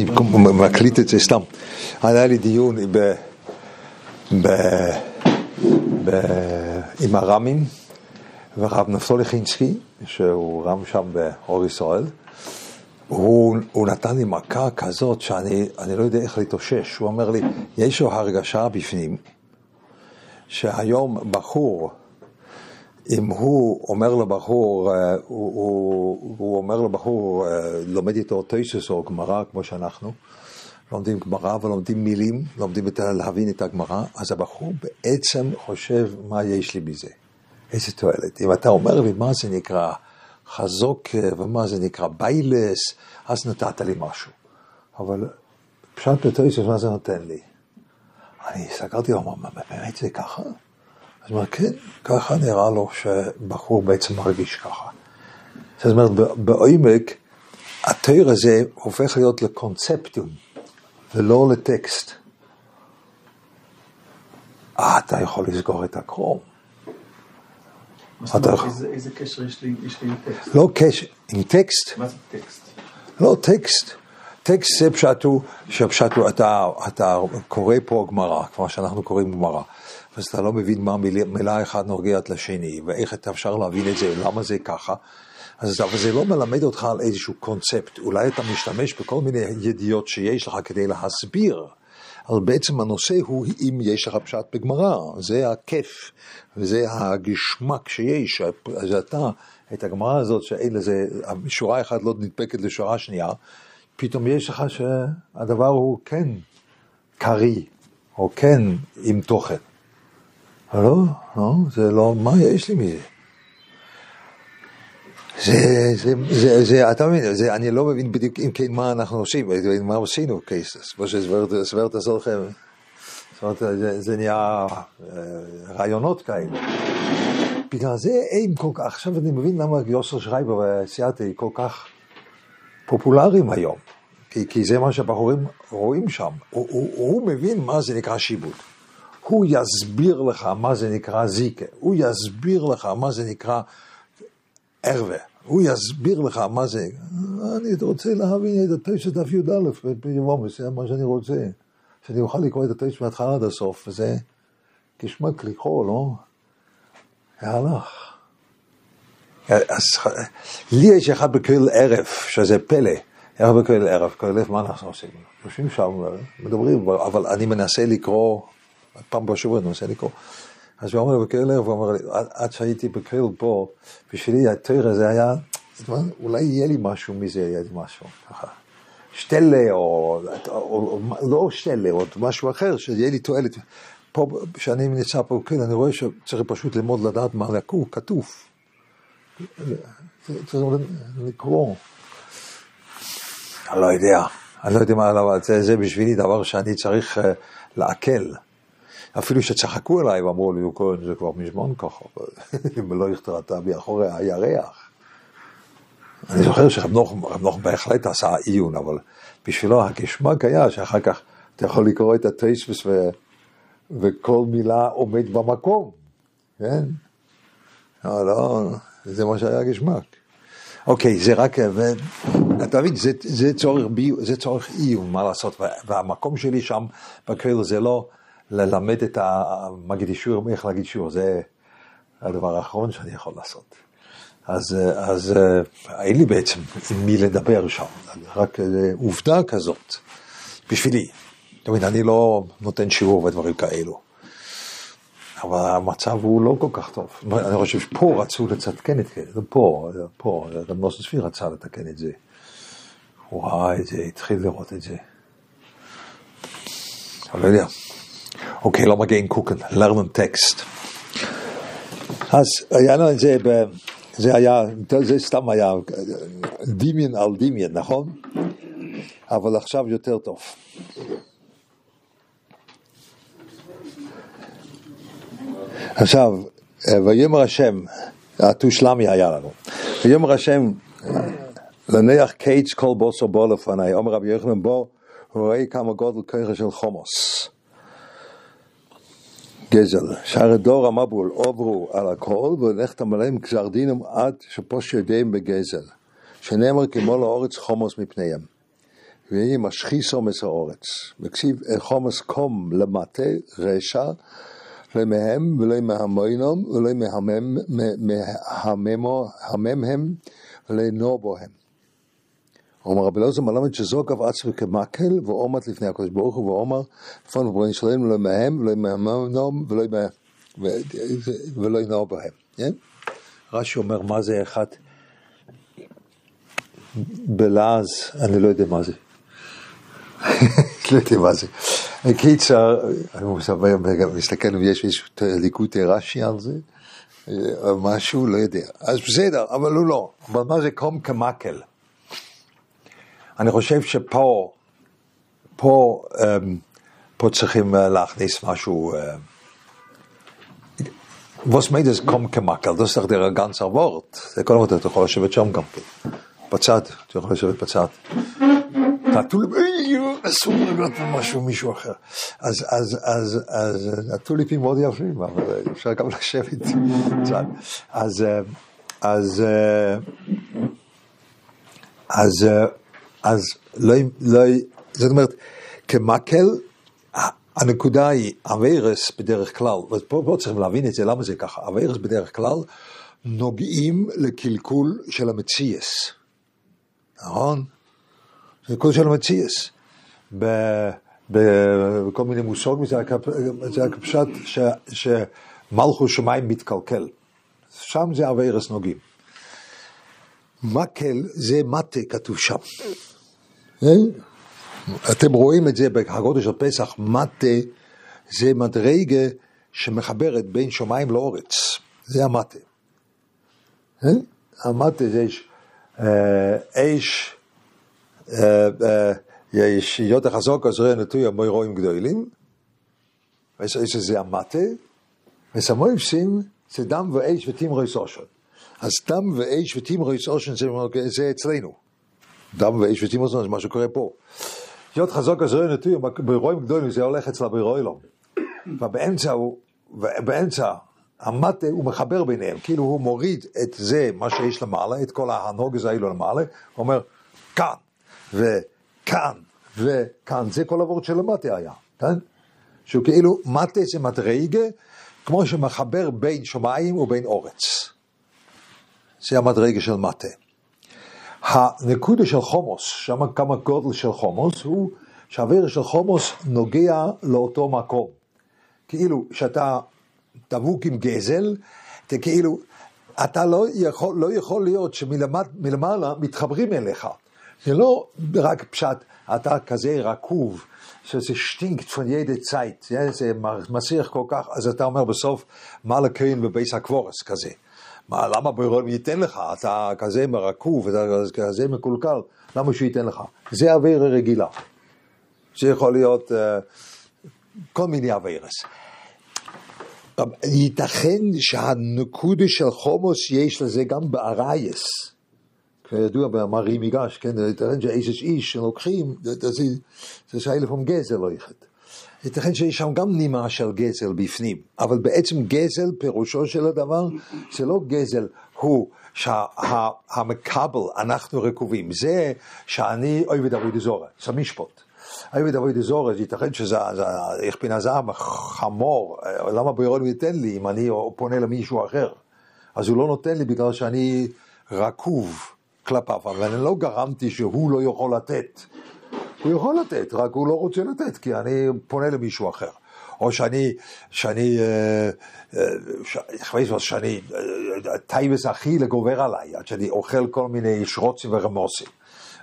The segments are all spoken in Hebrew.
אני מקליט את זה סתם. היה לי דיון ב, ב, ב, עם הרמים והרב נפתולי חינסקי, שהוא רם שם באור ישראל. הוא, הוא נתן לי מכה כזאת שאני לא יודע איך להתאושש. הוא אומר לי, יש לו הרגשה בפנים שהיום בחור אם הוא אומר לבחור, אה, הוא, הוא, הוא אומר לבחור, אה, לומד איתו טייסוס או גמרא כמו שאנחנו, לומדים גמרא ולומדים מילים, לומדים את, להבין את הגמרא, אז הבחור בעצם חושב מה יש לי בזה, איזה תועלת. אם אתה אומר לי מה זה נקרא חזוק אה, ומה זה נקרא ביילס, אז נתת לי משהו. אבל פשט בטייסוס, מה זה נותן לי? אני הסתכלתי, מה, באמת זה ככה? אז הוא אומר, כן, ככה נראה לו שבחור בעצם מרגיש ככה. זאת אומרת, בעומק, התיר הזה הופך להיות לקונספטום, ולא לטקסט. אה, אתה יכול לסגור את הקרום. אתה... איזה, איזה קשר יש לי, יש לי עם טקסט? לא קשר, עם טקסט. מה זה טקסט? לא טקסט. טקסט זה פשטו, שפשטו, אתה, אתה קורא פה גמרא, כמו שאנחנו קוראים גמרא. אז אתה לא מבין מה מילה, מילה אחת נוגעת לשני, ואיך אתה אפשר להבין את זה, למה זה ככה. אז אבל זה לא מלמד אותך על איזשהו קונספט, אולי אתה משתמש בכל מיני ידיעות שיש לך כדי להסביר, אבל בעצם הנושא הוא אם יש לך פשט בגמרא, זה הכיף, וזה הגשמק שיש, אז אתה, את הגמרא הזאת שאין לזה, שורה אחת לא נדבקת לשורה שנייה, פתאום יש לך שהדבר הוא כן קריא, או כן עם תוכן. לא, לא, זה לא, מה יש לי מזה? זה, זה, זה, זה, אתה מבין, זה, אני לא מבין בדיוק אם כן מה אנחנו עושים, מה עשינו קייסס, כמו שהסברת לכם, זאת אומרת, זה, זה נהיה אה, רעיונות כאלה. בגלל זה אין כל כך, עכשיו אני מבין למה יוסר שרייבר וסייעתי כל כך פופולריים היום, כי, כי זה מה שהבחורים רואים שם, הוא, הוא, הוא מבין מה זה נקרא שיבוט. הוא יסביר לך מה זה נקרא זיקה, הוא יסביר לך מה זה נקרא ערווה, הוא יסביר לך מה זה... אני רוצה להבין את התשע דף י"א זה מה שאני רוצה. שאני אוכל לקרוא את התשע מההתחלה עד הסוף, וזה כשמק לקרוא, לא? הלך. אז לי יש אחד בכל ערב, שזה פלא. ערב בכל ערב, ערב, מה אנחנו עושים? יושבים שם, מדברים, אבל אני מנסה לקרוא פעם בשבוע אני מנסה לקרוא. אז הוא לי בקהל ערב, הוא אמר לי, עד שהייתי בקהל פה, בשבילי התרא זה היה, אולי יהיה לי משהו מזה, יהיה לי משהו, ככה. שטלה, או, או, או לא שטלה, או משהו אחר, שיהיה לי תועלת. פה, כשאני נמצא פה בקהל, אני רואה שצריך פשוט ללמוד לדעת מה כתוב. צריך לקרוא. אני לא יודע, אני לא יודע מה, אבל זה, זה בשבילי דבר שאני צריך uh, לעכל. אפילו שצחקו עליי ואמרו לי, כהן זה כבר מזמן ככה, אם לא הכתרת מאחורי הירח. אני זוכר שרב נוח בהחלט עשה עיון, אבל בשבילו הגשמק היה שאחר כך אתה יכול לקרוא את הטייספס ו... וכל מילה עומד במקום, כן? לא, לא, זה מה שהיה גשמק. אוקיי, זה רק, ו... אתה מבין, זה, זה, צורך, זה צורך עיון, מה לעשות, והמקום שלי שם בכאילו זה לא... ללמד את המגיד אישור, איך להגיד אישור, זה הדבר האחרון שאני יכול לעשות. אז, אז אין לי בעצם עם מי לדבר שם, רק עובדה כזאת, בשבילי. אתה מבין, אני לא נותן שיעור ודברים כאלו. אבל המצב הוא לא כל כך טוב. אני חושב שפה רצו לצדקן את זה, פה, פה, גם נוסף רצה לתקן את זה. הוא ראה את זה, התחיל לראות את זה. אני לא יודע. אוקיי, לא מגיעים קוקן, לרנן טקסט. אז היה לנו את זה, זה היה, זה סתם היה דמיין על דמיין, נכון? אבל עכשיו יותר טוב. עכשיו, ויאמר השם, התושלמי היה לנו, ויאמר השם, לנח קיץ כל בוסר בו לפניי, אומר רבי יוחנן בו, רואה כמה גודל ככה של חומוס. גזל. שערי דור המבול עוברו על הכל ולכתם עליהם גזר דינם עד שפוש ידיהם בגזל. שנאמר כמו לאורץ חומוס מפניהם. ויהי משחיסו מסאורץ. וכסיב חומס קום למטה רשע, לא מהם ולא מהמוינום ולא מהממהם ולא נור בוהם. אומר רבי אלעזר מלמד שזוג אב עצמי כמקל ועומד לפני הקדוש ברוך הוא ואומר לפון ובריין שלהם לא מהם ולא מהמנום ולא נור בהם. כן? רש"י אומר מה זה אחד בלעז, אני לא יודע מה זה. לא יודע מה זה. קיצר, אני מסתכל אם יש איזשהו ליקוטי רש"י על זה, או משהו, לא יודע. אז בסדר, אבל הוא לא. אבל מה זה קום כמקל? אני חושב שפה, פה, פה צריכים להכניס משהו, was meint es komm kemakel, das ist doch der ganze Wort. Der kann man doch לשבת שם גם כן. בצד, אתה יכול לשבת בצד. נטו לי, אסור לגעת במשהו מישהו אחר. אז, אז, אז, אז נטו לי פים מאוד יפים, אבל אפשר גם לשבת בצד. אז, אז, אז, אז, לא, לא, זאת אומרת, כמקל, הנקודה היא, אביירס בדרך כלל, ופה פה צריכים להבין את זה, למה זה ככה, אביירס בדרך כלל נוגעים לקלקול של המציאס. נכון? זה קול של המציאס. בכל מיני מושגים זה הכפשט שמלכו שמיים מתקלקל. שם זה אביירס נוגעים. מקל זה מטה כתוב שם. אתם רואים את זה בהגודל של פסח, מטה זה מדרגה שמחברת בין שמיים לאורץ. זה המטה. המטה זה אש, יש יותר חזוק אז ראה נטוי המוי רואים גדולים, ויש זה המטה, וסמוי פסים זה דם ואש ותמרוי סושן. אז דם ואש ותמרוי סושן זה אצלנו. דם ואש ותמרוי סושן זה מה שקורה פה. להיות חזוק ראה נטוי ברואים גדולים זה הולך אצל הבירוילום. ובאמצע הוא, באמצע המטה הוא מחבר ביניהם, כאילו הוא מוריד את זה, מה שיש למעלה, את כל הנוגז האלו למעלה, הוא אומר, כאן, וכאן, וכאן, זה כל הוורד של המטה היה, כן? שהוא כאילו, מטה זה מדרגה, כמו שמחבר בין שמיים ובין אורץ. זה המדרגה של מטה. הנקודה של חומוס, שם כמה גודל של חומוס, הוא שהאוויר של חומוס נוגע לאותו מקום. כאילו, שאתה דבוק עם גזל, זה כאילו, אתה לא יכול, לא יכול להיות שמלמעלה מתחברים אליך. זה לא רק פשט, אתה כזה רקוב, שזה שטינקט פון ידה צייט, זה מסיח כל כך, אז אתה אומר בסוף, מה לקרין בבייס הקבורס כזה. מה, למה בירון ייתן לך? אתה כזה מרקוב, אתה כזה מקולקל, למה שהוא ייתן לך? זה אוויר רגילה. זה יכול להיות uh, כל מיני אווירס. ייתכן שהנקודה של חומוס יש לזה גם בארייס. כידוע במרי מיגש, כן, ייתכן שאיש איש שלוקחים, זה שייך לפעמים גזל לא יחד. ייתכן שיש שם גם נימה של גזל בפנים, אבל בעצם גזל, פירושו של הדבר, זה לא גזל, הוא שהמקבל, אנחנו רקובים, זה שאני אוהב את אבי דזורה, זה משפוט. עבד אבוי דזורז, ייתכן שזה, איך פינה זעם, חמור, למה בירון ייתן לי אם אני פונה למישהו אחר? אז הוא לא נותן לי בגלל שאני רקוב כלפיו, אבל אני לא גרמתי שהוא לא יכול לתת. הוא יכול לתת, רק הוא לא רוצה לתת, כי אני פונה למישהו אחר. או שאני, שאני, שאני, שאני, טייבס אחי לגובר עליי, עד שאני אוכל כל מיני שרוצים ורמוסים.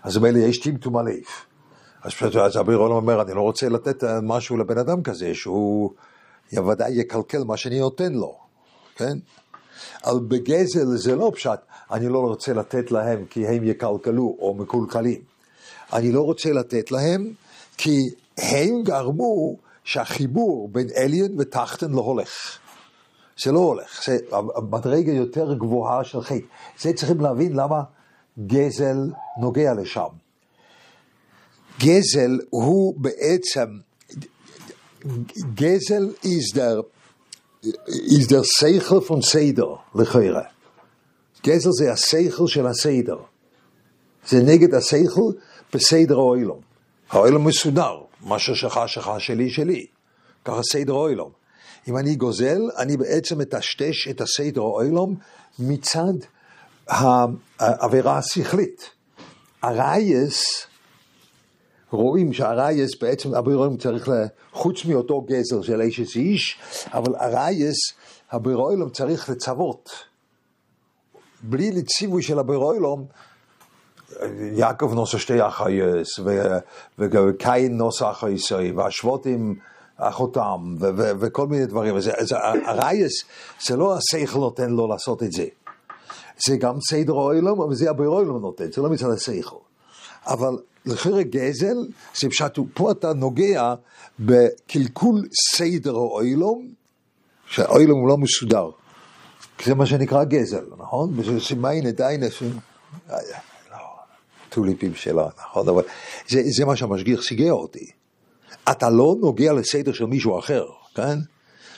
אז מילא יש טמטום הלב. אז פשוט אז אביר עולם אומר, אני לא רוצה לתת משהו לבן אדם כזה, שהוא ודאי יקלקל מה שאני נותן לו, כן? אבל בגזל זה לא פשט, אני לא רוצה לתת להם כי הם יקלקלו או מקולקלים. אני לא רוצה לתת להם כי הם גרמו שהחיבור בין אליין ותחתן לא הולך. זה לא הולך, זה מדרגה יותר גבוהה של חטא. זה צריכים להבין למה גזל נוגע לשם. גזל הוא בעצם, גזל is der, is der seichel von סיידר, לכאורה. גזל זה הסייכל של הסיידר. זה נגד הסייכל בסדר האוילום. העולם מסודר, מה ששלך שלך, שלי שלי. ככה סדר העולם. אם אני גוזל, אני בעצם מטשטש את הסדר העולם מצד העבירה השכלית. הרייס, רואים שהרייס בעצם, הבירואים צריך, לה, חוץ מאותו גזל של אשת איש, אבל הרייס, הבירואים צריך לצוות. בלי לציווי של הבירואים, יעקב נוסע שתי אחייס, וקין נוסע אחייסי, והשבוטים אחותם, וכל מיני דברים. הרייס, זה לא השכל נותן לו לעשות את זה. זה גם סדר העולם, אבל זה הבירוילום נותן, זה לא מצד השכל. אבל לחיר גזל, זה פשוט, פה אתה נוגע בקלקול סדר העולם, שהעולם הוא לא מסודר. זה מה שנקרא גזל, נכון? סימיינה דיינה, לא, טוליפים שלה, נכון? אבל זה, זה מה שהמשגיח סיגר אותי. אתה לא נוגע לסדר של מישהו אחר, כן?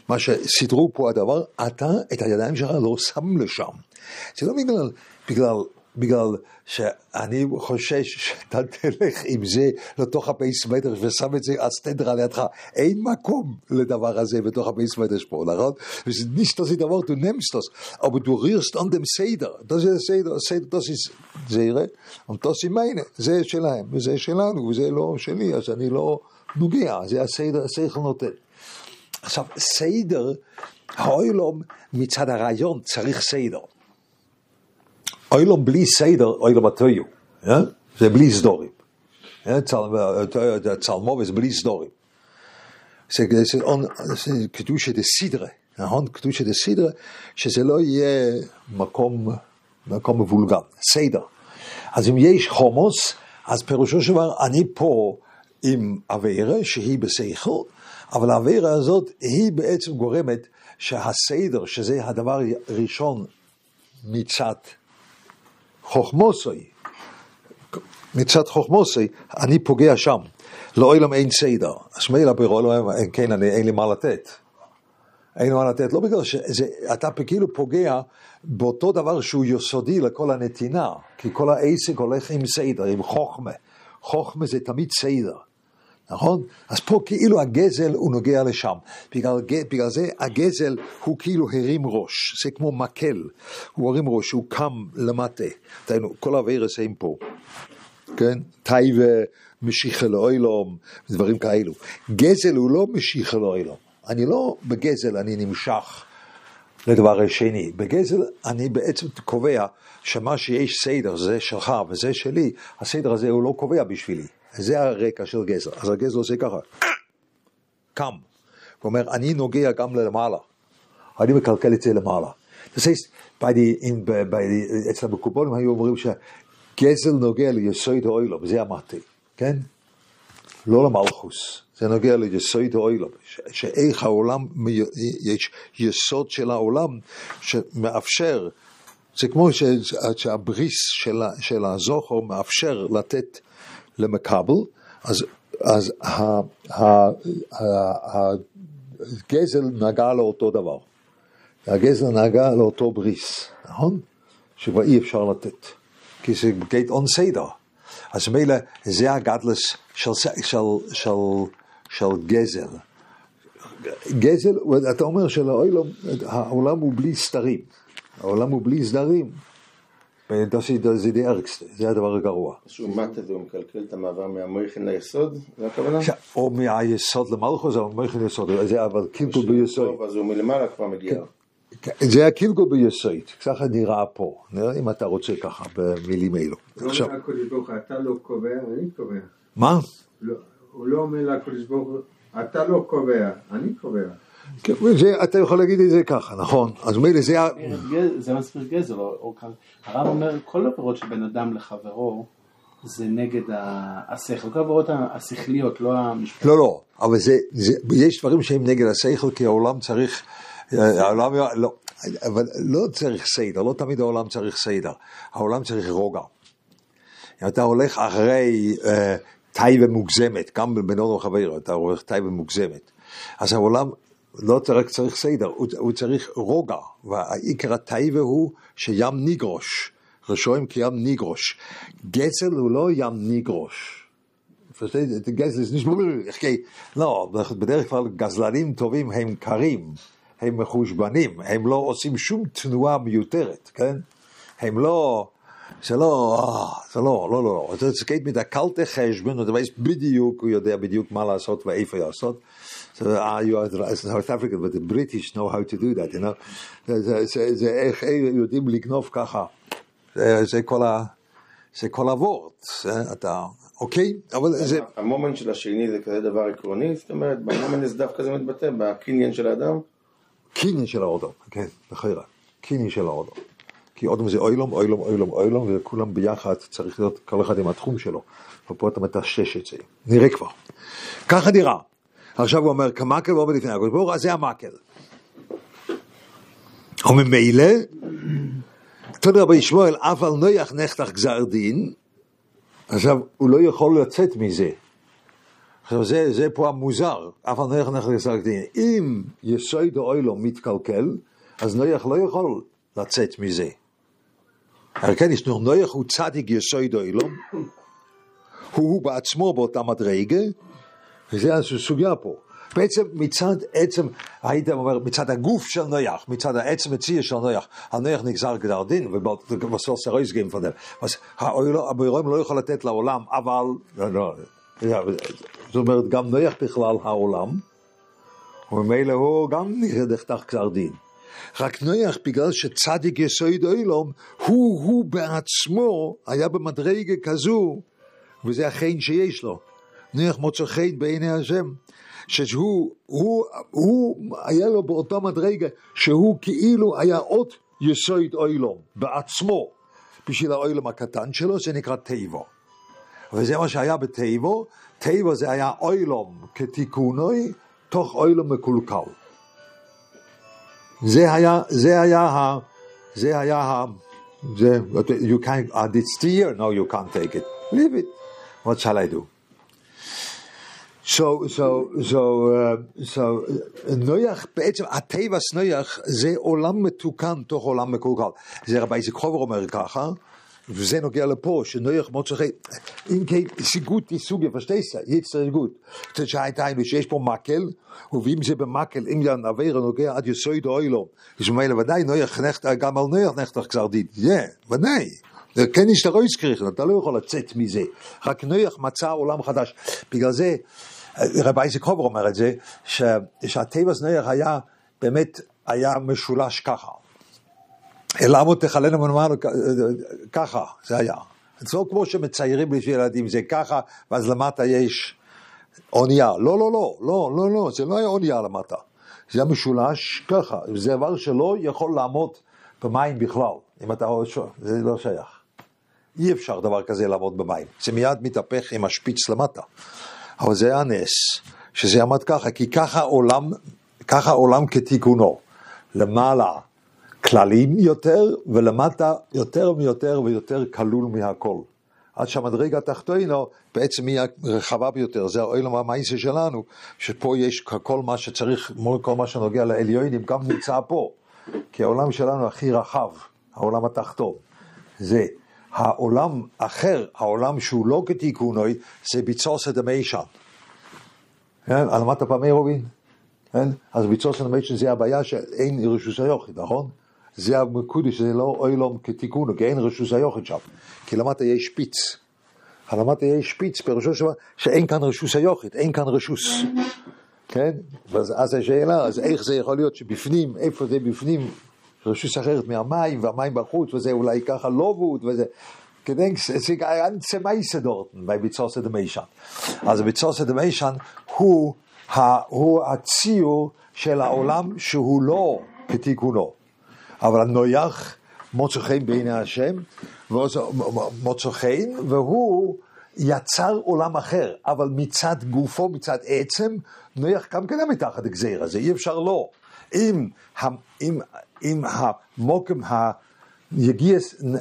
מה שסידרו פה הדבר, אתה את הידיים שלך לא שם לשם. זה לא בגלל, בגלל, בגלל שאני חושש שאתה תלך עם זה לתוך הפייסמטר ושם את זה על ידך. אין מקום לדבר הזה בתוך הפייסמטר פה, נכון? זה nicht, dass ich da du nimmst das, aber du rührst an dem Seder. Das ist Seder, Seder, das ist Zere, und meine, זה שלהם, וזה שלנו, וזה לא שלי, אז אני לא נוגע, זה הסדר, השכל נותן. עכשיו, סדר, העולם מצד הרעיון צריך סדר. אוילום בלי סדר, אוילום הטויו, זה בלי סדורים. צלמובס בלי סדורים. זה קדושה דה סידרה, נכון? קדושה דה סידרה, שזה לא יהיה מקום, מקום מבולגן, סדר. אז אם יש חומוס, אז פירושו של דבר, אני פה עם אווירה שהיא בשכל, אבל האווירה הזאת היא בעצם גורמת שהסדר, שזה הדבר הראשון מצד חוכמוסי, מצד חוכמוסי, אני פוגע שם. לעולם אין סדר. אז מילא ברולו, כן, אני, אין לי מה לתת. אין לי מה לתת, לא בגלל שאתה כאילו פוגע באותו דבר שהוא יסודי לכל הנתינה, כי כל העסק הולך עם סדר, עם חוכמה. חוכמה זה תמיד סדר. נכון? אז פה כאילו הגזל הוא נוגע לשם. בגלל, בגלל זה הגזל הוא כאילו הרים ראש, זה כמו מקל. הוא הרים ראש, הוא קם למטה. דהיינו, כל האווירס הם פה. כן? טייבה, משיחה לאוילום, דברים כאלו. גזל הוא לא משיחה לאוילום. אני לא בגזל, אני נמשך לדבר השני. בגזל אני בעצם קובע שמה שיש סדר, זה שלך וזה שלי, הסדר הזה הוא לא קובע בשבילי. זה הרקע של גזר. אז הגזר עושה ככה, קם. הוא אומר, אני נוגע גם למעלה. אני מקלקל את זה למעלה. אצל המקובולים היו אומרים שגזל נוגע ליסוד האוילום, זה המטה, כן? לא למלכוס, זה נוגע ליסוד האוילום, שאיך העולם, יש יסוד של העולם שמאפשר, זה כמו שהבריס של הזוכר מאפשר לתת למקבל, אז, אז הגזל נגע לאותו דבר. הגזל נגע לאותו בריס, נכון? שכבר אי אפשר לתת. כי זה גייט און סדר. אז מילא זה הגדלס של, של, של, של גזל. גזל, אתה אומר שהעולם הוא בלי סתרים. העולם הוא בלי סדרים. זה די ארקסט, זה הדבר הגרוע. שהוא מטה והוא מקלקל את המעבר מהמויכן ליסוד, זה הכוונה? או מהיסוד למלכוס, או מויכן ליסוד, זה אבל קלקול ביסוד. אז הוא מלמעלה כבר מגיע. זה הקלקול ביסוד, ככה נראה פה, נראה אם אתה רוצה ככה במילים אלו. עכשיו, אתה לא קובע, אני קובע. מה? הוא לא אומר לקדוש ברוך הוא, אתה לא קובע, אני קובע. כן, אתה יכול להגיד את זה ככה, נכון? אז מילא זה... זה מסביר גזל, הרב אומר כל עבירות של בן אדם לחברו זה נגד השכל, כל העבירות השכליות, לא המשפטיות. לא, לא, אבל זה, יש דברים שהם נגד השכל, כי העולם צריך, העולם, לא, אבל לא צריך סדר, לא תמיד העולם צריך סדר, העולם צריך רוגע. אם אתה הולך אחרי טייבה מוגזמת, גם בבן אדם וחבר, אתה הולך טייבה מוגזמת, אז העולם לא רק צריך סדר, הוא, הוא צריך רוגע, והעיקר הטייבה הוא שים ניגרוש, רשויים כים ניגרוש. גזל הוא לא ים ניגרוש, גזל זה נשמע, אחי, לא, בדרך כלל גזלנים טובים הם קרים, הם מחושבנים, הם לא עושים שום תנועה מיותרת, כן? הם לא, זה לא, אה, זה לא, לא, לא, זה סקייט der kalte חשבון, בדיוק, הוא יודע בדיוק מה לעשות ואיפה לעשות. So, uh, you are South African, but the British know how to do that, you know. זה- זה- זה- איך יודעים לגנוב ככה. זה זה כל ה... זה כל הוורט, זה אתה, אוקיי? אבל זה, המומנט של השני זה כזה דבר עקרוני, זאת אומרת, במומנט זה דווקא זה מתבטא, בקניין של האדם. קניין של האדם, כן, בחירה, קניין של האדם. כי אדם זה עולם, עולם, עולם, עולם, וכולם ביחד צריך להיות כל אחד עם התחום שלו. ופה אתה מטשטש את זה. נראה כבר. ככה נראה. עכשיו הוא אומר, כמקל ועובד לפני הקדוש ברוך הוא, אז זה המקל. וממילא, תודה רבי שמואל, אף על נויח נחתך גזר דין, עכשיו, הוא לא יכול לצאת מזה. עכשיו זה, זה פה המוזר, אף על נויח נחתך גזר דין. אם יסוד האוילו מתקלקל, אז נויח לא יכול לצאת מזה. הרי כן, יש נויח הוא צדיק יסוד האוילו, הוא בעצמו באותה מדרגה, וזה הסוגיה פה. בעצם מצד עצם, היית אומר, מצד הגוף של נויח, מצד העצם מציע של נויח, הנויח נגזר גדר דין, ובסוף זה רויסגים פונדל. אז הבוירואים לא יכול לתת לעולם, אבל, לא, לא, זאת אומרת, גם נויח בכלל העולם, וממילא הוא גם נחתך גזר דין. רק נויח, בגלל שצדיק יסוד אילום, הוא, הוא בעצמו היה במדרגה כזו, וזה החן שיש לו. נויח מוצא חן בעיני השם. שהוא הוא, הוא היה לו באותה מדרגה שהוא כאילו היה עוד יסוד אוילום בעצמו בשביל האוילום הקטן שלו זה נקרא טייבו וזה מה שהיה בטייבו טייבו זה היה אוילום כתיקונוי תוך אוילום מקולקל זה היה זה היה ה... זה היה ה... זה, you can't, uh, it's here, no you can't take it, leave it, what shall I do? So, so, so, uh, so, נויח, בעצם הטבע נויח זה עולם מתוקן תוך עולם מקולקל. זה רבי איציק חובר אומר ככה, וזה נוגע לפה, שנויח מוצא חן. אם כן, סיגות היא סוגיה, פשטייסה, יצר גות. שהייתה שיש פה מקל, ואם זה במקל, אם יען אוויר נוגע עד יסוד אוילו, אז ממילא ודאי נויח נחת, גם על נויח נחתך גזר דין. ודאי. כן יש תרויס קריכן, אתה לא יכול לצאת מזה. רק נויח מצא עולם חדש. בגלל זה, רבי אייזק הובר אומר את זה, ש, שהטבע נויח היה, באמת, היה משולש ככה. למה תכלנו ונאמרנו ככה, זה היה. זה לא כמו שמציירים בשביל ילדים, זה ככה, ואז למטה יש אונייה. לא, לא, לא, לא, לא, לא, זה לא היה אונייה למטה. זה היה משולש ככה, זה דבר שלא יכול לעמוד במים בכלל, אם אתה רואה, זה לא שייך. אי אפשר דבר כזה לעמוד במים, זה מיד מתהפך עם השפיץ למטה. אבל זה היה נס, שזה עמד ככה, כי ככה עולם, ככה עולם כתיקונו. למעלה כללים יותר, ולמטה יותר ויותר ויותר כלול מהכל. עד שהמדרגה התחתינו בעצם היא הרחבה ביותר, זה העולם המעשה שלנו, שפה יש כל מה שצריך, כל מה שנוגע לעליונים, גם נמצא פה. כי העולם שלנו הכי רחב, העולם התחתון. זה העולם אחר, העולם שהוא לא כתיקונוי, זה ביצוס דמיישן. כן? על למדת פעמי רובין? כן? אז ביצוס דמיישן זה הבעיה שאין רשוס היוחד, נכון? זה המקודש, זה לא אוילום כתיקונו, כי אין רשוס היוחד שם. כי למטה יש שפיץ. למטה יש שפיץ, פירושו של שאין כאן רשוס היוחד, אין כאן רשוס. כן? ואז השאלה, אז איך זה יכול להיות שבפנים, איפה זה בפנים, רשוס אחרת מהמים, והמים בחוץ, וזה אולי ככה וזה... ein ganze Meise dort bei Bitzose de Meishan. Also Bitzose de Meishan הוא, הוא הציור של העולם שהוא לא כתיקונו. אבל הנויח מוצא חן בעיני השם, מוצא חן, והוא יצר עולם אחר, אבל מצד גופו, מצד עצם, נויח גם כן מתחת הגזיר הזה, אי אפשר לא. אם, אם, אם המוקם ה... יגיע,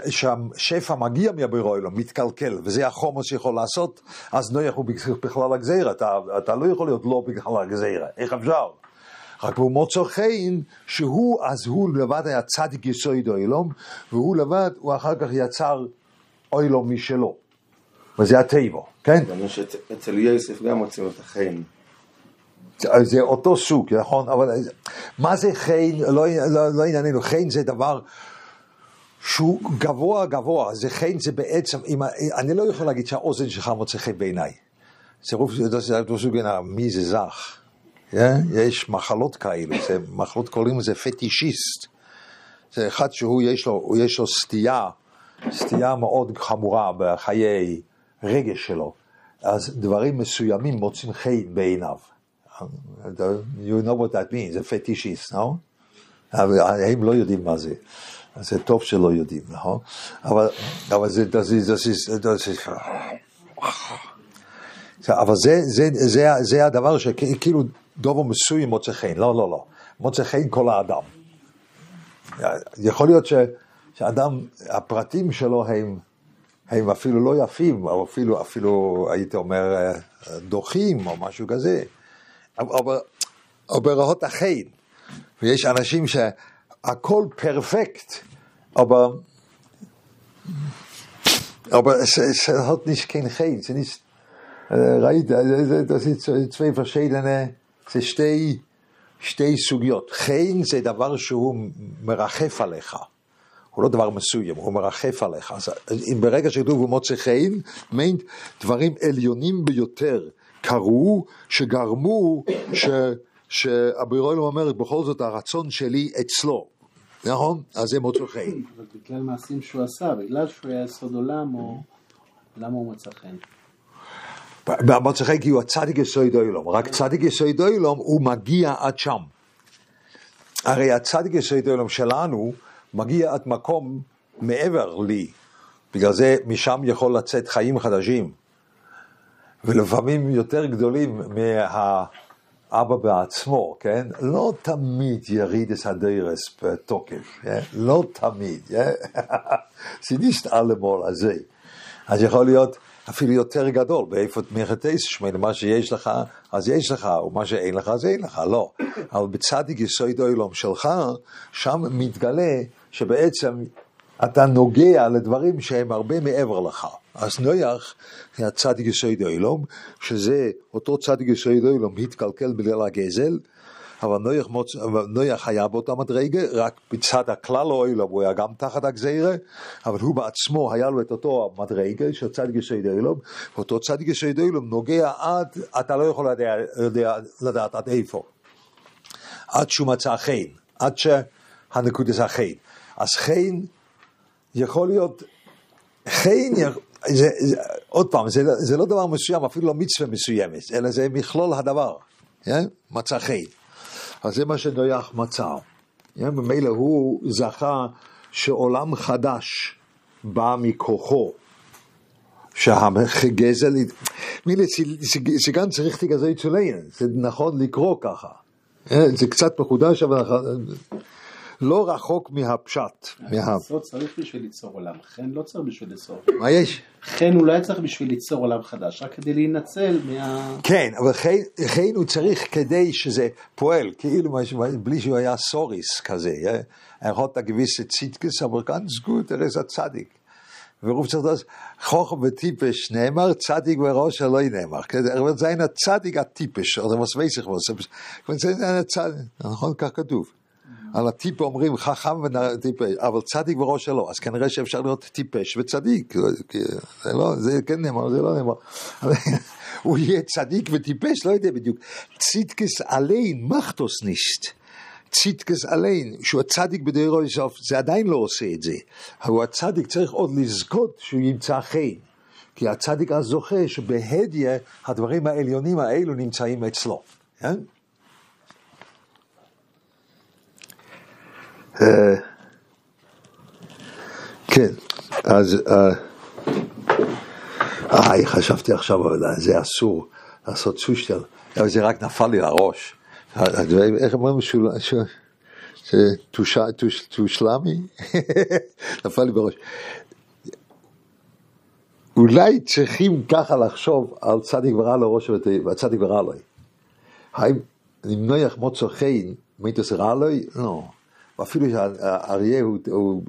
שהשפע מגיע מהבירוילו, מתקלקל, וזה החומר שיכול לעשות, אז נויח הוא בכלל הגזירה, אתה, אתה לא יכול להיות לא בכלל הגזירה, איך אפשר? רק הוא מוצא חן שהוא, אז הוא לבד היה צדיק יסוד אוילום, והוא לבד, הוא אחר כך יצר אוילום משלו. וזה הטבע, כן? גם יש אצל יוסף גם מוצאים את החן. זה אותו סוג, נכון? אבל מה זה חן? לא, לא, לא ענייננו, חן זה דבר שהוא גבוה גבוה, זה חן זה בעצם, אם, אני לא יכול להגיד שהאוזן שלך מוצא חן בעיניי. רוב, זה אותו סוג, מי זה זך? כן? יש מחלות כאלה, זה מחלות קוראים לזה פטישיסט. זה אחד שהוא יש לו, יש לו סטייה, סטייה מאוד חמורה בחיי רגש שלו. אז דברים מסוימים מוצאים חן בעיניו. You know what that means, זה פטישיסט, no? אבל הם לא יודעים מה זה. זה טוב שלא יודעים, נכון? אבל, אבל זה, זה, זה, זה, זה, זה, אבל זה, זה, זה, זה הדבר שכאילו דובר מסוים מוצא חן, לא, לא, לא. מוצא חן כל האדם. יכול להיות שאדם, הפרטים שלו הם, הם אפילו לא יפים, או אפילו, אפילו הייתי אומר אה, דוחים או משהו כזה, אבל, אבל בראות החן, ויש אנשים שהכל פרפקט, אבל, aber es, es hat nicht kein Chait, es ist äh, das verschiedene, זה שתי, שתי סוגיות. חן זה דבר שהוא מרחף עליך. הוא לא דבר מסוים, הוא מרחף עליך. אז אם ברגע שכתוב הוא מוצא חן, דברים עליונים ביותר קרו, שגרמו ש, שהבריאולם אומרת, בכל זאת הרצון שלי אצלו. נכון? אז זה מוצא חן. אבל בגלל מעשים שהוא עשה, בגלל שהוא היה יסוד עולם, או למה הוא מצא חן? במוצא חן כי הוא הצדיק יסוד אוילום, רק צדיק יסוד אוילום הוא מגיע עד שם. הרי הצדיק יסוד אוילום שלנו מגיע עד מקום מעבר לי, בגלל זה משם יכול לצאת חיים חדשים, ולפעמים יותר גדולים מהאבא בעצמו, כן? לא תמיד יריד את הדרס בתוקף, כן? לא תמיד, כן? זה נסתר למול הזה. אז יכול להיות אפילו יותר גדול, באיפה תמיכת שמונה, מה שיש לך, אז יש לך, ומה שאין לך, אז אין לך, לא. אבל בצדיק יסוד אוילום שלך, שם מתגלה שבעצם אתה נוגע לדברים שהם הרבה מעבר לך. אז נויח זה הצדיק יסוד אוילום, שזה אותו צדיק יסוד אוילום התקלקל בגלל הגזל, אבל נויח, מוצ... נויח היה באותה מדרגה, רק בצד הכלל אוילום הוא היה גם תחת הגזירה, אבל הוא בעצמו היה לו את אותו מדרגה של צדיק יסוד אוילום, ואותו צדיק יסוד אוילום נוגע עד, אתה לא יכול לדע, לדע, לדעת עד איפה. עד שהוא מצא חן, עד שהנקודת החן. אז חן יכול להיות, חן, יכ- זה, זה, עוד פעם, זה, זה לא דבר מסוים, אפילו לא מצווה מסוימת, אלא זה מכלול הדבר, כן? מצא חן. אז זה מה שנויח מצא. כן? ממילא הוא זכה שעולם חדש בא מכוחו. שהגזל, מילה, שגם צריך תגזי צוליין, זה נכון לקרוא ככה. אה, זה קצת מחודש, אבל לא רחוק מהפשט. מה... יסוד צריך בשביל ליצור עולם, חן לא צריך בשביל ליצור. מה יש? חן לא היה צריך בשביל ליצור עולם חדש, רק כדי להינצל מה... כן, אבל חן- חן הוא צריך כדי שזה פועל, כאילו בלי שהוא היה סוריס כזה. אה? Er hat eine gewisse Zitkes, aber ganz gut, er ist ein Zadig. ורוב צריך לדעת, חוכם וטיפש נאמר, צדיק וראש לא נאמר. כן? Er wird sein ein Zadig הטיפש, זה ein Zadig, נכון? כך כתוב. על הטיפה אומרים חכם וטיפש, אבל צדיק וראש לא, אז כנראה שאפשר להיות טיפש וצדיק, כי זה לא, זה כן נאמר, זה לא נאמר. אבל הוא יהיה צדיק וטיפש, לא יודע בדיוק. צידקס עליין מחטוס נישט. צידקס עליין, שהוא הצדיק בדרך סוף, זה עדיין לא עושה את זה. הוא הצדיק צריך עוד לזכות שהוא ימצא חן. כי הצדיק אז זוכה שבהדיה הדברים העליונים האלו נמצאים אצלו. כן? כן, אז... אה, איי, חשבתי עכשיו, זה אסור לעשות סושטל, אבל זה רק נפל לי לראש. איך אומרים? תושלמי? נפל לי בראש. אולי צריכים ככה לחשוב על צדיק ורע לו ראש וצדיק ורע לו. האם אם נויח מוצא חן, מיתוס רע לו? לא. אפילו שהאריה הוא, הוא,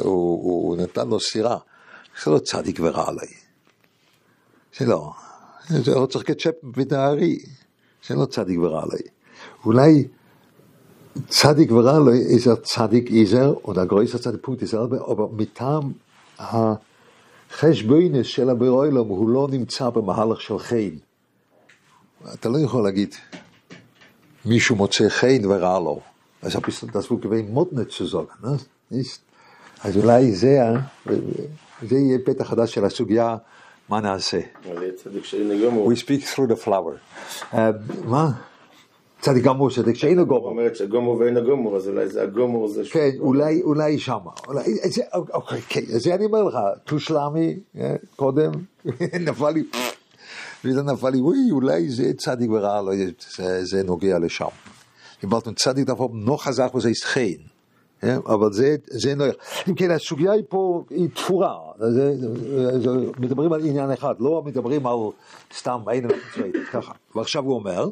הוא, הוא נתן לו סירה, זה לא צדיק ורע לו. זה לא. זה לא צריך קצ'פ בנהרי. זה לא צדיק ורע לי. אולי צדיק ורע לי איזה צדיק איזר, או דגרויסר צדיק פונקט איזר, אבל מטעם החשבוינס של הבירוילום הוא לא נמצא במהלך של חן. אתה לא יכול להגיד, מישהו מוצא חן ורע לו. אז das wohl gewesen מותנת zu sagen. ne? Nicht? אז אולי זה, זה יהיה פתח חדש של הסוגיה, מה נעשה. גמור. We speak through the flower. אה, מה? צדיק גמור, צדיק שאינו גמור. אומרת שגמור ואין הגמור, אז אולי זה הגמור זה... כן, אולי, אולי שמה. אולי, זה, אוקיי, כן, זה אני אומר לך, תושלמי, אה, קודם, נפל לי, וזה נפל לי, אוי, אולי זה צדיק ורע, לא, זה נוגע לשם. דיברתם צדיק דווקא לא חזק וזה יסחיין. אה, אבל זה, זה לא... אם כן, הסוגיה היא פה, היא תפורה. זה, זה, מדברים על עניין אחד, לא מדברים על סתם אין צבאית, ככה. ועכשיו הוא אומר,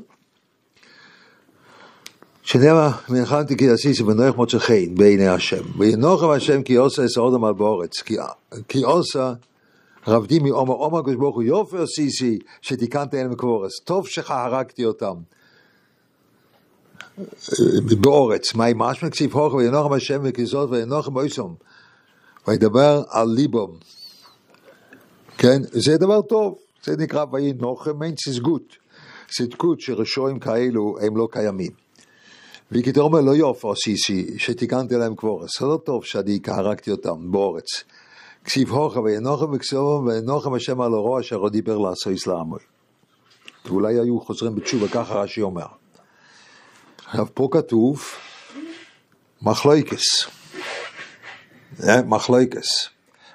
שנאמר, מלחמתי כי עשיתי ונוח מוצא חן בעיני השם. וינוחם השם כי עושה אס אודם על באורץ. כי, עושה רבדי מעומר עומר הקדוש ברוך הוא יופי עשיתי שתיקנת אלה מקבורס. טוב שחרקתי אותם. באורץ, מהי משמע כסיף הוכם וינוחם השם וכזאת וינוחם אויסום. וידבר על ליבום. כן, זה דבר טוב, זה נקרא וינוחם אין צדקות. צדקות שרשועים כאלו הם לא קיימים. וכתוב אומר לא יופי עשיתי שתיקנתי להם קבורס. זה לא טוב שאני הרגתי אותם באורץ. כסיף הוכם וינוחם וכסובם וינוחם השם על הרוע אשר עוד דיבר לעשו אסלאמוי. ואולי היו חוזרים בתשובה, ככה רש"י אומר. עכשיו פה כתוב מחלויקס. מחלויקס.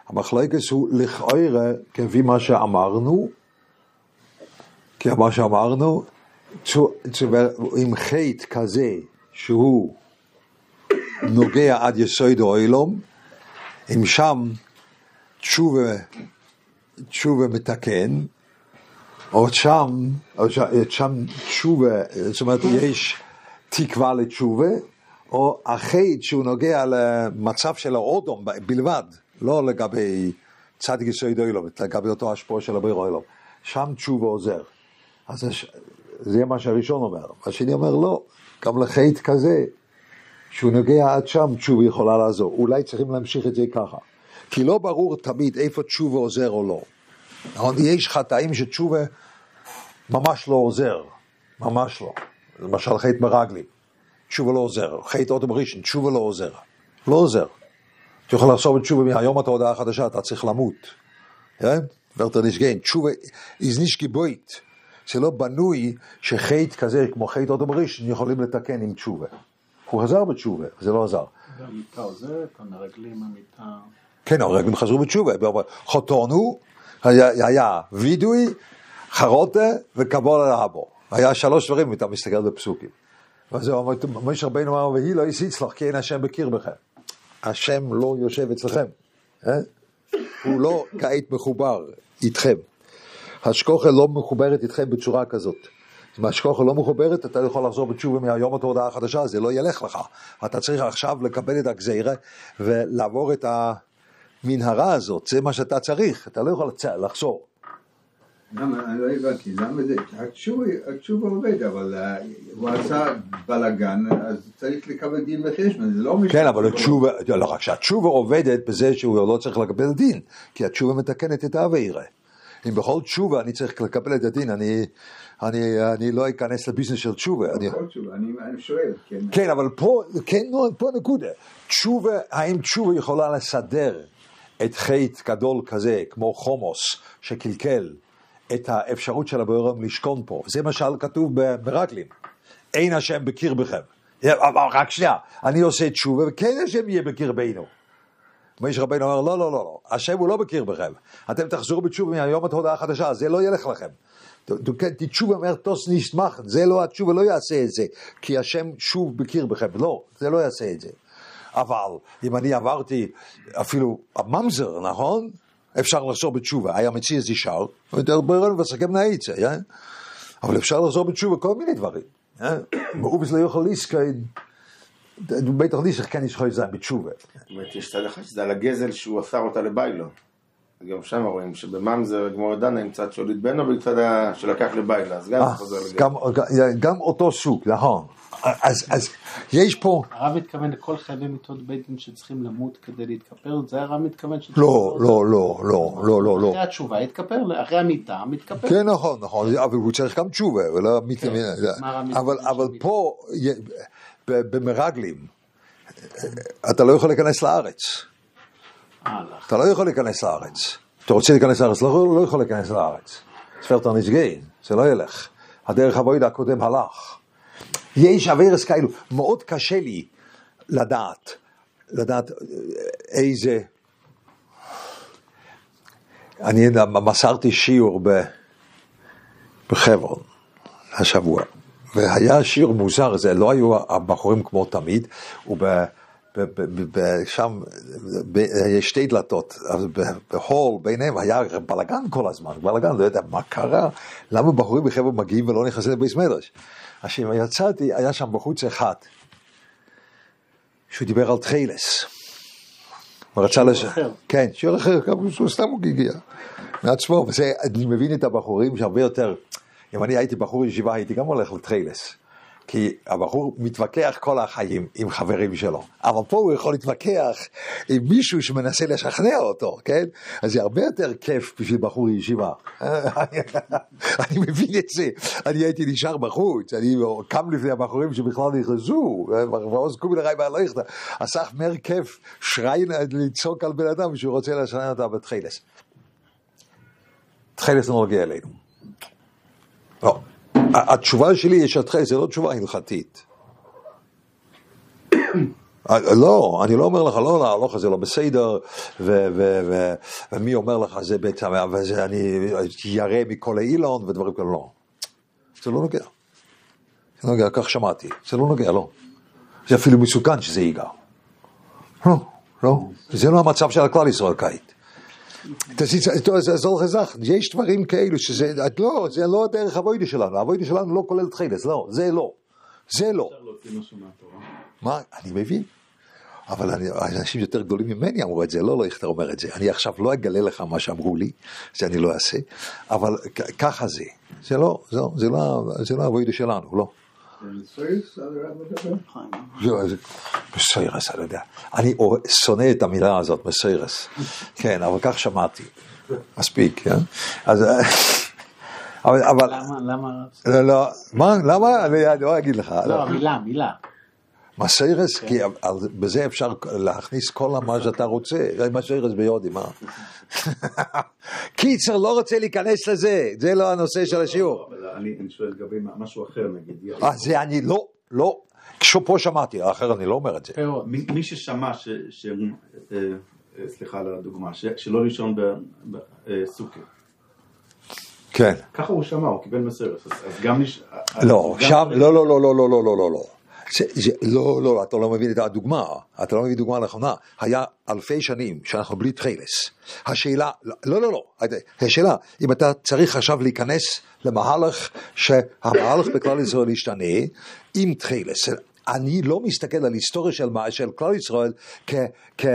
המחלויקס הוא לכאורה, כפי מה שאמרנו, מה שאמרנו, עם חטא כזה שהוא נוגע עד יסוד האוילום, אם שם תשובה, תשובה מתקן, או שם, או שם תשובה, זאת אומרת יש תקווה לתשובה, או החטא שהוא נוגע למצב של האודום בלבד, לא לגבי צדיק יסוד אילום, לגבי אותו השפוע של הביר אילום. שם תשובה עוזר. אז הש- זה מה שהראשון אומר. השני אומר לא, גם לחטא כזה, שהוא נוגע עד שם, תשובה יכולה לעזור. אולי צריכים להמשיך את זה ככה. כי לא ברור תמיד איפה תשובה עוזר או לא. נכון? יש חטאים שתשובה ממש לא עוזר, ממש לא. למשל חטא מרגלים, תשובה לא עוזר. חטא אוטו בראשון, תשובה לא עוזר. לא עוזר. אתה יכול לחשוב בתשובה מהיום אתה הודעה חדשה, אתה צריך למות. כן? ורטר נשגן, תשובה nicht גבוית. זה לא בנוי שחטא כזה כמו חטא אוטו בראשון יכולים לתקן עם תשובה. הוא חזר בתשובה, זה לא עזר. והמיטה עוזרת, המרגלים, המיטה... כן, הרגלים חזרו בתשובה, חותונו, היה, וידוי, חרוטה וקבול על האבו. היה שלוש דברים, אם אתה מסתכל בפסוקים. ואז הוא אומר, משה רבינו אמר, והיא לא יסיץ לך, כי אין השם בקרבכם. השם לא יושב אצלכם. אה? הוא לא כעת מחובר איתכם. השכוחה לא מחוברת איתכם בצורה כזאת. אם השכוחה לא מחוברת, אתה לא יכול לחזור בתשובה מהיום עד ההודעה החדשה, זה לא ילך לך. אתה צריך עכשיו לקבל את הגזירה ולעבור את המנהרה הזאת, זה מה שאתה צריך, אתה לא יכול לחזור. למה, אני לא הבנתי, למה זה, התשובה, עובד, אבל אה, הוא עשה בלאגן, אז צריך לקבל דין וחשבון, זה לא משנה. כן, אבל התשובה, לא רק שהתשובה עובדת בזה שהוא לא צריך לקבל דין, כי התשובה מתקנת את האווירה. אם בכל תשובה אני צריך לקבל את הדין, אני, אני, אני לא אכנס לביזנס של תשובה. אני, כל תשובה, אני אני שואל, כן. כן, אבל פה, כן, נו, פה נקודה. תשובה, האם תשובה יכולה לסדר את חטא גדול כזה, כמו חומוס, שקלקל את האפשרות של הבורם לשכון פה? זה מה שכתוב ב- ברגלים. אין השם בקרבכם. אבל רק שנייה, אני עושה תשובה, וכן השם יהיה בקרבנו. משה רבינו אומר, לא, לא, לא, לא, השם הוא לא בקרבכם. אתם תחזרו בתשובה מהיום עד הודעה החדשה, זה לא ילך לכם. ת- תשובה אומר תוס נשמח, זה לא, התשובה לא יעשה את זה, כי השם שוב בקרבכם, לא, זה לא יעשה את זה. אבל אם אני עברתי אפילו הממזר, נכון? אפשר לחזור בתשובה, היה מציע איזה שער, ברון וסכם נאיצה, אה? אבל אפשר לחזור בתשובה כל מיני דברים. מאובס לא יכול להסכן, בטח ניסח כן יש לך זין בתשובה. זאת אומרת, יש צד אחד שזה על הגזל שהוא אסר אותה לביילו. גם שם רואים שבממזר גמור דנה עם צד שהוליד או בצד ה- שלקח לביילה, אז גם אה, זה חוזר לגמרי. גם, גם אותו סוג, נכון. אז, אז יש פה, הרב מתכוון לכל חייבי מיתות בית דין שצריכים למות כדי להתכפר, זה הרב מתכוון ש... לא, לא, לא, לא, לא, לא, לא. אחרי התשובה התכפר, אחרי המיטה מתכפר. כן, נכון, נכון, אבל הוא צריך גם תשובה, ולא מתכוון, מה הרב אבל? פה, במרגלים, אתה לא יכול להיכנס לארץ. אתה לא יכול להיכנס לארץ. אתה רוצה להיכנס לארץ, לא, לא יכול להיכנס לארץ. ספרתר נשגין, זה לא ילך. הדרך הווידה הקודם הלך. יש אווירס כאלו, מאוד קשה לי לדעת, לדעת אה, איזה... אני מסרתי שיעור ב... בחברון השבוע, והיה שיעור מוזר, זה לא היו הבחורים כמו תמיד, וב... שם יש שתי דלתות, אז בהול ביניהם היה בלאגן כל הזמן, בלאגן, לא יודע מה קרה, למה בחורים בחבר'ה מגיעים ולא נכנסים לבייס מדרש. אז כשיצאתי, היה שם בחוץ אחד, שהוא דיבר על תחילס. הוא רצה לש... כן, שיעור אחר, גם שהוא סתם הוא הגיע מעצמו, וזה, אני מבין את הבחורים שהרבה יותר, אם אני הייתי בחור ישיבה הייתי גם הולך לתחילס. כי הבחור מתווכח כל החיים עם חברים שלו, אבל פה הוא יכול להתווכח עם מישהו שמנסה לשכנע אותו, כן? אז זה הרבה יותר כיף בשביל בחור ישיבה. אני מבין את זה, אני הייתי נשאר בחוץ, אני קם לפני הבחורים שבכלל נכנסו, ועוז קומי לרעי בהלכת, אסף מר כיף שריין לצעוק על בן אדם שהוא רוצה לשכנע אותה בתחילס. תחילס לא נוגע אלינו. לא. התשובה שלי יש התחילת, זה לא תשובה הלכתית. אה, לא, אני לא אומר לך, לא, לא, הלוך זה לא בסדר, ומי אומר לך זה בעצם, וזה אני ירא מכל האילון ודברים כאלה, לא. זה לא נוגע. זה לא נוגע, כך שמעתי. זה לא נוגע, לא. זה אפילו מסוכן שזה ייגע. לא, לא. זה לא המצב של הכלל ישראל כעת. תעזור לך זך, יש דברים כאלו שזה, את לא, זה לא הדרך הווידה שלנו, הווידה שלנו לא כולל תחילס, לא, זה לא, זה לא. מה, אני מבין, אבל אני, אנשים יותר גדולים ממני אמרו את זה, לא, לא, אתה אומר את זה, אני עכשיו לא אגלה לך מה שאמרו לי, זה אני לא אעשה, אבל ככה זה, זה לא, זה, לא- זה לא, לא שלנו, לא. זה- זה- מסיירס, אני יודע. אני שונא את המילה הזאת, מסיירס. כן, אבל כך שמעתי. מספיק, כן? אז... אבל, אבל, למה, למה, לא, לא, מה, למה? אני לא אגיד לך. לא, מילה, מילה. מסיירס, כי על- בזה אפשר להכניס כל מה שאתה רוצה, זה מסיירס ביודי, מה? קיצר, לא רוצה להיכנס לזה, זה לא הנושא של השיעור. אני שואל לגבי משהו אחר נגיד. אה, זה אני לא, לא, כשפה שמעתי, האחר אני לא אומר את זה. מי ששמע אה, אה, סליחה על הדוגמה, שלא לישון בסוכה. כן. ככה הוא שמע, הוא קיבל מסרס. אז גם... לא, שם, לא, לא, לא, לא, לא, לא, לא, זה, זה, לא, לא, אתה לא מבין את הדוגמה, אתה לא מבין דוגמה נכונה. היה אלפי שנים שאנחנו בלי תחילס. השאלה, לא, לא, לא, השאלה, אם אתה צריך עכשיו להיכנס למהלך שהמהלך בכלל ישראל ישתנה עם תחילס. אני לא מסתכל על היסטוריה של, של כלל ישראל כ, כ,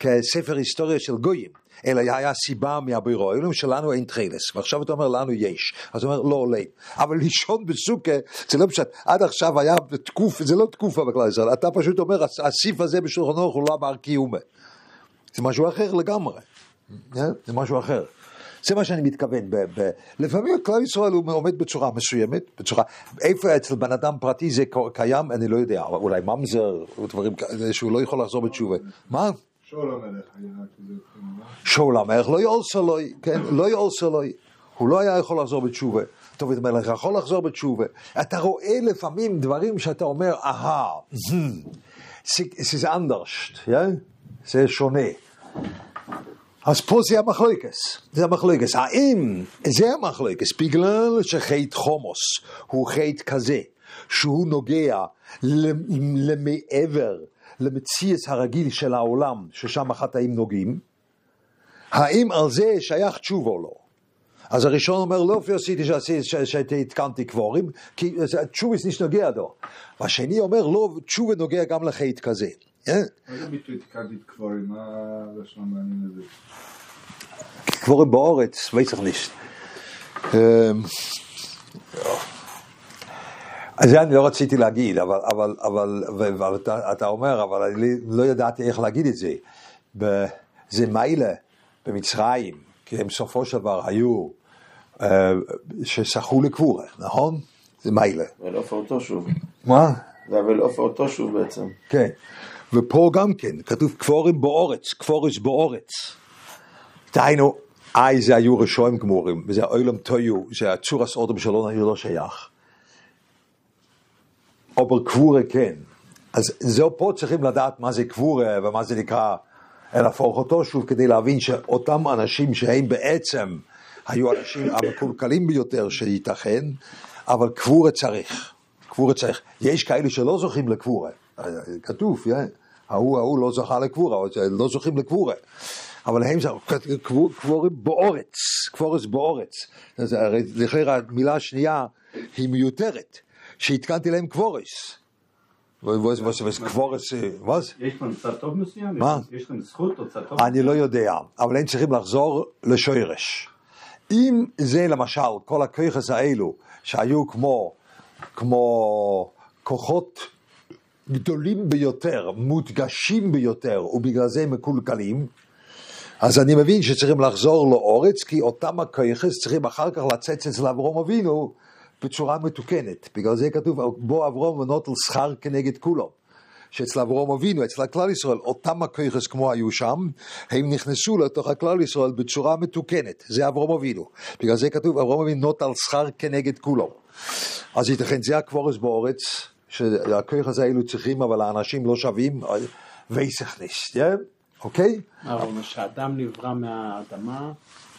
כספר היסטוריה של גויים. אלא היה סיבה מהבירו, אלוהים שלנו אין תחילס, ועכשיו אתה אומר לנו יש, אז הוא אומר לא עולה, אבל לישון בסוכה זה לא פשוט, עד עכשיו היה תקוף, זה לא תקופה בכלל ישראל, אתה פשוט אומר הסעיף הזה בשולחן ערוך הוא לא בר קיומה, זה משהו אחר לגמרי, אה? זה משהו אחר. זה מה שאני מתכוון, ב- ב- לפעמים כלל ישראל הוא עומד בצורה מסוימת, בצורה, איפה אצל בן אדם פרטי זה קיים, אני לא יודע, אולי ממזר, או דברים כאלה שהוא לא יכול לחזור בתשובה, מה? שאול המלך לא יעולסה לוי, כן, לא יעולסה לוי. הוא לא היה יכול לחזור בתשובה. דוד המלך יכול לחזור בתשובה. אתה רואה לפעמים דברים שאתה אומר, אהה, זה אנדרשט, זה שונה. אז פה זה המחלוקס, זה המחלוקס. האם זה המחלוקס בגלל שחטא חומוס הוא חטא כזה, שהוא נוגע למעבר למציאס הרגיל של העולם, ששם החטאים נוגעים, האם על זה שייך תשובה או לא? אז הראשון אומר, לא עשיתי שהתקנתי קבורים, כי תשובס נשנוגע דו. והשני אומר, לא, תשובה נוגע גם לחטא כזה. אה? מה זה ביטוי תיקנתי קבורים? מה הלשון המעניין הזה? קבורים באורץ, ich nicht. אמ, אז זה אני לא רציתי להגיד, אבל, אבל, אבל, ואתה אתה אומר, אבל אני לא ידעתי איך להגיד את זה. זה מילא במצרים, כי הם בסופו של דבר היו, אה, ששחו לקבורה, נכון? זה מילא. ואל עופר אותו שוב. מה? זה אבל עופר אותו שוב בעצם. כן. ופה גם כן, כתוב כפורים באורץ, כפורש באורץ. דהיינו, איי זה היו רשועים גמורים, וזה אוילם טויו, זה הצורס אודם היו לא שייך. אבל קבורה כן. אז זהו פה צריכים לדעת מה זה קבורה ומה זה נקרא להפוך אותו שוב כדי להבין שאותם אנשים שהם בעצם היו האנשים המקולקלים ביותר שייתכן, אבל קבורה צריך. קבורה צריך. יש כאלה שלא זוכים לקבורה. כתוב, yeah. ההוא ההוא לא זכה לקבורה, לא זוכים לקבורה. אבל הם קבור- קבורים באורץ, קבורס באורץ. הרי לכן המילה השנייה היא מיותרת, שהתקנתי להם קבורס. קבורס, מה זה? יש להם צד טוב מסוים? מה? יש להם זכות או צד טוב? אני לא יודע, אבל הם צריכים לחזור לשורש. אם זה למשל, כל הכיכס האלו, שהיו כמו, כמו כוחות גדולים ביותר, מודגשים ביותר, ובגלל זה מקולקלים, אז אני מבין שצריכים לחזור לאורץ, כי אותם הכיכס צריכים אחר כך לצאת אצל אברום אבינו בצורה מתוקנת. בגלל זה כתוב, בו אברום ונוטל שכר כנגד כולו. שאצל אברום אבינו, אצל הכלל ישראל, אותם הכיכס כמו היו שם, הם נכנסו לתוך הכלל ישראל בצורה מתוקנת. זה אברום אבינו. בגלל זה כתוב, אברום אבינו נוטל שכר כנגד כולו. אז ייתכן, זה הקבורס באורץ, שהכיכס האלו צריכים, אבל האנשים לא שווים, וייסכניסט, אוקיי? מה הוא אומר, שהאדם נברא מהאדמה,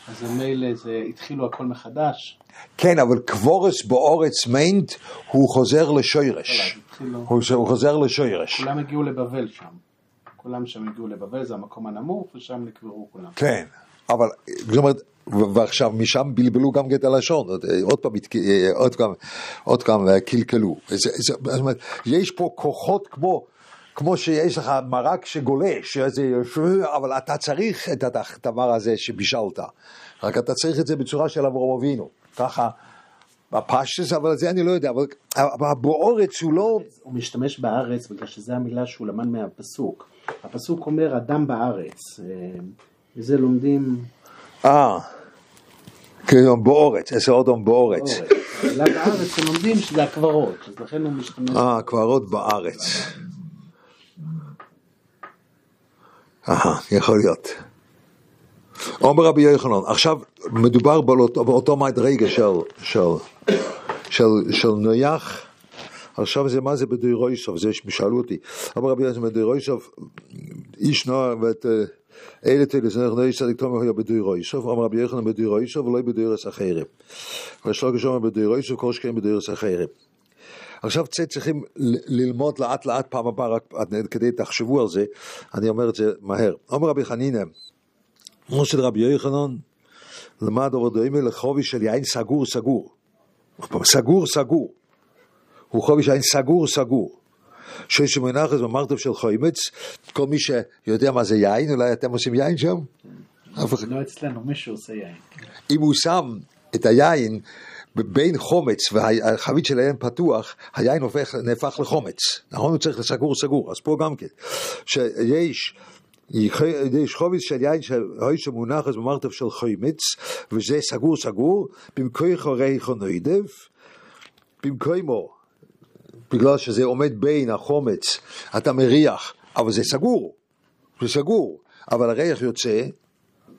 אז ממילא זה התחילו הכל מחדש. כן, אבל קבורס באורץ מיינט, הוא חוזר לשוירש. התחילו, הוא הוא חוזר לשוירש. כולם הגיעו לבבל שם. כולם שם הגיעו לבבל, זה המקום הנמוך, ושם נקברו כולם. כן, אבל, זאת אומרת, ועכשיו משם בלבלו גם את הלשון, עוד- עוד פעם, עוד פעם, עוד פעם אה, קלקלו. זה- זה- זאת אומרת, יש פה כוחות כמו, כמו שיש לך מרק שגולש, שזה, אבל אתה צריך את הדבר הזה שבישלת, רק אתה צריך את זה בצורה של אברהם אבינו, ככה. בפשטס, אבל זה אני לא יודע, אבל באורץ הוא לא... הוא משתמש בארץ בגלל שזו המילה שהוא למד מהפסוק. הפסוק אומר אדם בארץ. אה, וזה לומדים אה, כאילו באורץ, אצל אודום באורץ. אורץ. המילה בארץ הם לומדים שזה הקברות, אז לכן הוא משתמש. אה, קברות בארץ. אהה, יכול להיות. אומר רבי יוחנן, עכשיו מדובר באותו, מדרגה של, של, של, של נויח, עכשיו זה מה זה בדוירויסוף, זה שאלו אותי, אומר רבי יוחנן בדוירויסוף, איש נוער ואת אה, אלה תלו זנך נוי צדיק תומך היה בדוירויסוף, אומר רבי יוחנן בדוירויסוף ולא בדוירס אחרים. ושלוקש אומר בדוירויסוף כל שכן בדוירס אחרים. עכשיו צריכים ללמוד לאט לאט פעם הבאה, רק כדי תחשבו על זה, אני אומר את זה מהר. אומר רבי חנינא, כמו של רבי יוחנן, למד עבודו לחובי של יין סגור סגור. סגור סגור. הוא חובי של יין סגור סגור. שיש מנחס במרתף של חוימץ, כל מי שיודע מה זה יין, אולי אתם עושים יין שם? לא אצלנו, מישהו עושה יין. אם הוא שם את היין בין חומץ והחבית של היין פתוח, היין הופך, נהפך לחומץ, נכון? הוא צריך לסגור סגור, אז פה גם כן, שיש יש חומץ של יין שהוי שמונח אז במרתף של חומץ, וזה סגור סגור, במקום חורי חונוידב, במקומו, בגלל שזה עומד בין החומץ, אתה מריח, אבל זה סגור, זה סגור, אבל הריח יוצא,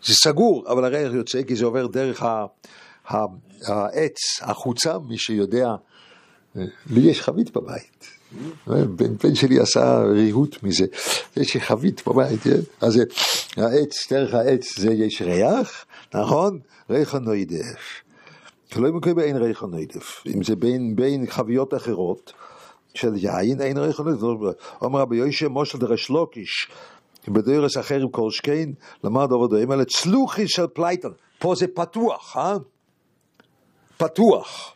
זה סגור, אבל הריח יוצא כי זה עובר דרך ה, העץ החוצה, מי שיודע, לי יש חבית בבית. בן, בן שלי עשה ריהוט מזה, יש לי חבית בבית, כן? אז העץ, דרך העץ זה יש ריח, נכון? ריח הנוידף. לא מקבל אין ריח הנוידף. אם זה בין, בין חביות אחרות של יין, אין ריח הנוידף. אומר רבי יוישה מושל דרש לוקיש, בדרס אחר עם שכן, למד עבודו, אלה צלוחי של פלייטן. פה זה פתוח, אה? פתוח.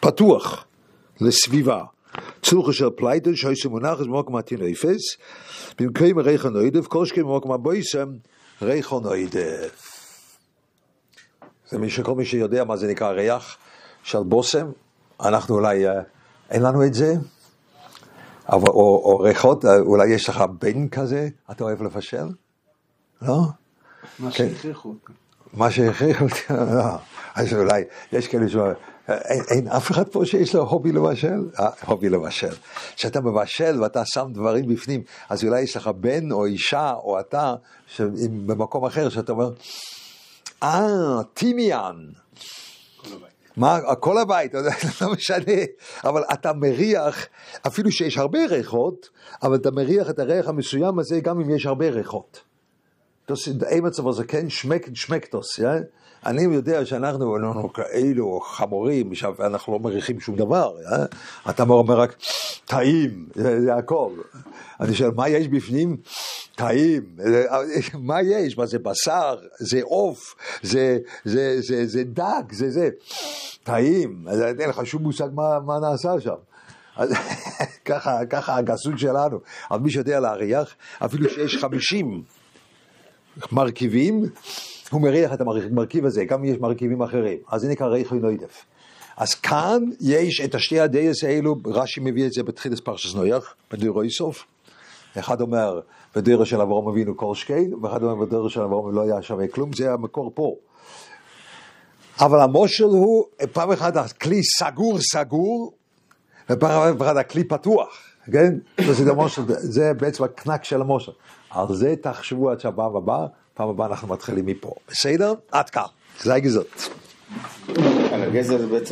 פתוח. לסביבה. צלוחי של פלייטן, שהייסו מונחס במוקם התינופס, במקום ריח הנוידף, כל שכן במוקם הבויסם, ריח הנוידף. זה מי שכל מי שיודע מה זה נקרא ריח של בושם, אנחנו אולי, אה, אין לנו את זה, אבל, או, או ריחות, אה, אולי יש לך בן כזה, אתה אוהב לבשל? לא? מה כן. שהכריחו אותי. מה שהכריחו אותי, לא. אז אולי, יש כאלה ש... אין, אין אף אחד פה שיש לו הובי לבשל? אה, הובי לבשל. כשאתה מבשל ואתה שם דברים בפנים, אז אולי יש לך בן או אישה או אתה, ש... במקום אחר, שאתה אומר, אה, טימיאן. מה, כל הבית, לא משנה, אבל אתה מריח, אפילו שיש הרבה ריחות, אבל אתה מריח את הריח המסוים הזה גם אם יש הרבה ריחות. Das sind immer zu was erkennen, schmeckt, schmeckt das, ja? אני יודע שאנחנו אנחנו כאלו חמורים, שאנחנו לא מריחים שום דבר, אה? אתה אומר רק טעים, זה, זה הכל. אני שואל, מה יש בפנים? טעים. מה יש? מה זה בשר? זה עוף? זה, זה, זה, זה דג? זה זה. טעים. אז אין לך שום מושג מה, מה נעשה שם. אז ככה, ככה הגסות שלנו. אבל מי שיודע להריח, אפילו שיש חמישים מרכיבים, הוא מריח את המרכיב הזה, גם יש מרכיבים אחרים. אז זה נקרא ריח ונוידף. אז כאן יש את השתי הדייס האלו, רש"י מביא את זה בתחילת פרשס נויח, בדירו איסוף. אחד אומר, בדירו של אברהם אבינו שכן, ואחד אומר, בדירו של אברהם לא היה שווה כלום, זה המקור פה. אבל המושל הוא, פעם אחת הכלי סגור סגור, ופעם אחת הכלי פתוח, כן? זה, המושל, זה בעצם הקנק של המושל. על זה תחשבו עד שהפעם הבאה, פעם הבאה אנחנו מתחילים מפה. בסדר? עד כאן. זה הגזות. על הגזר זה בעצם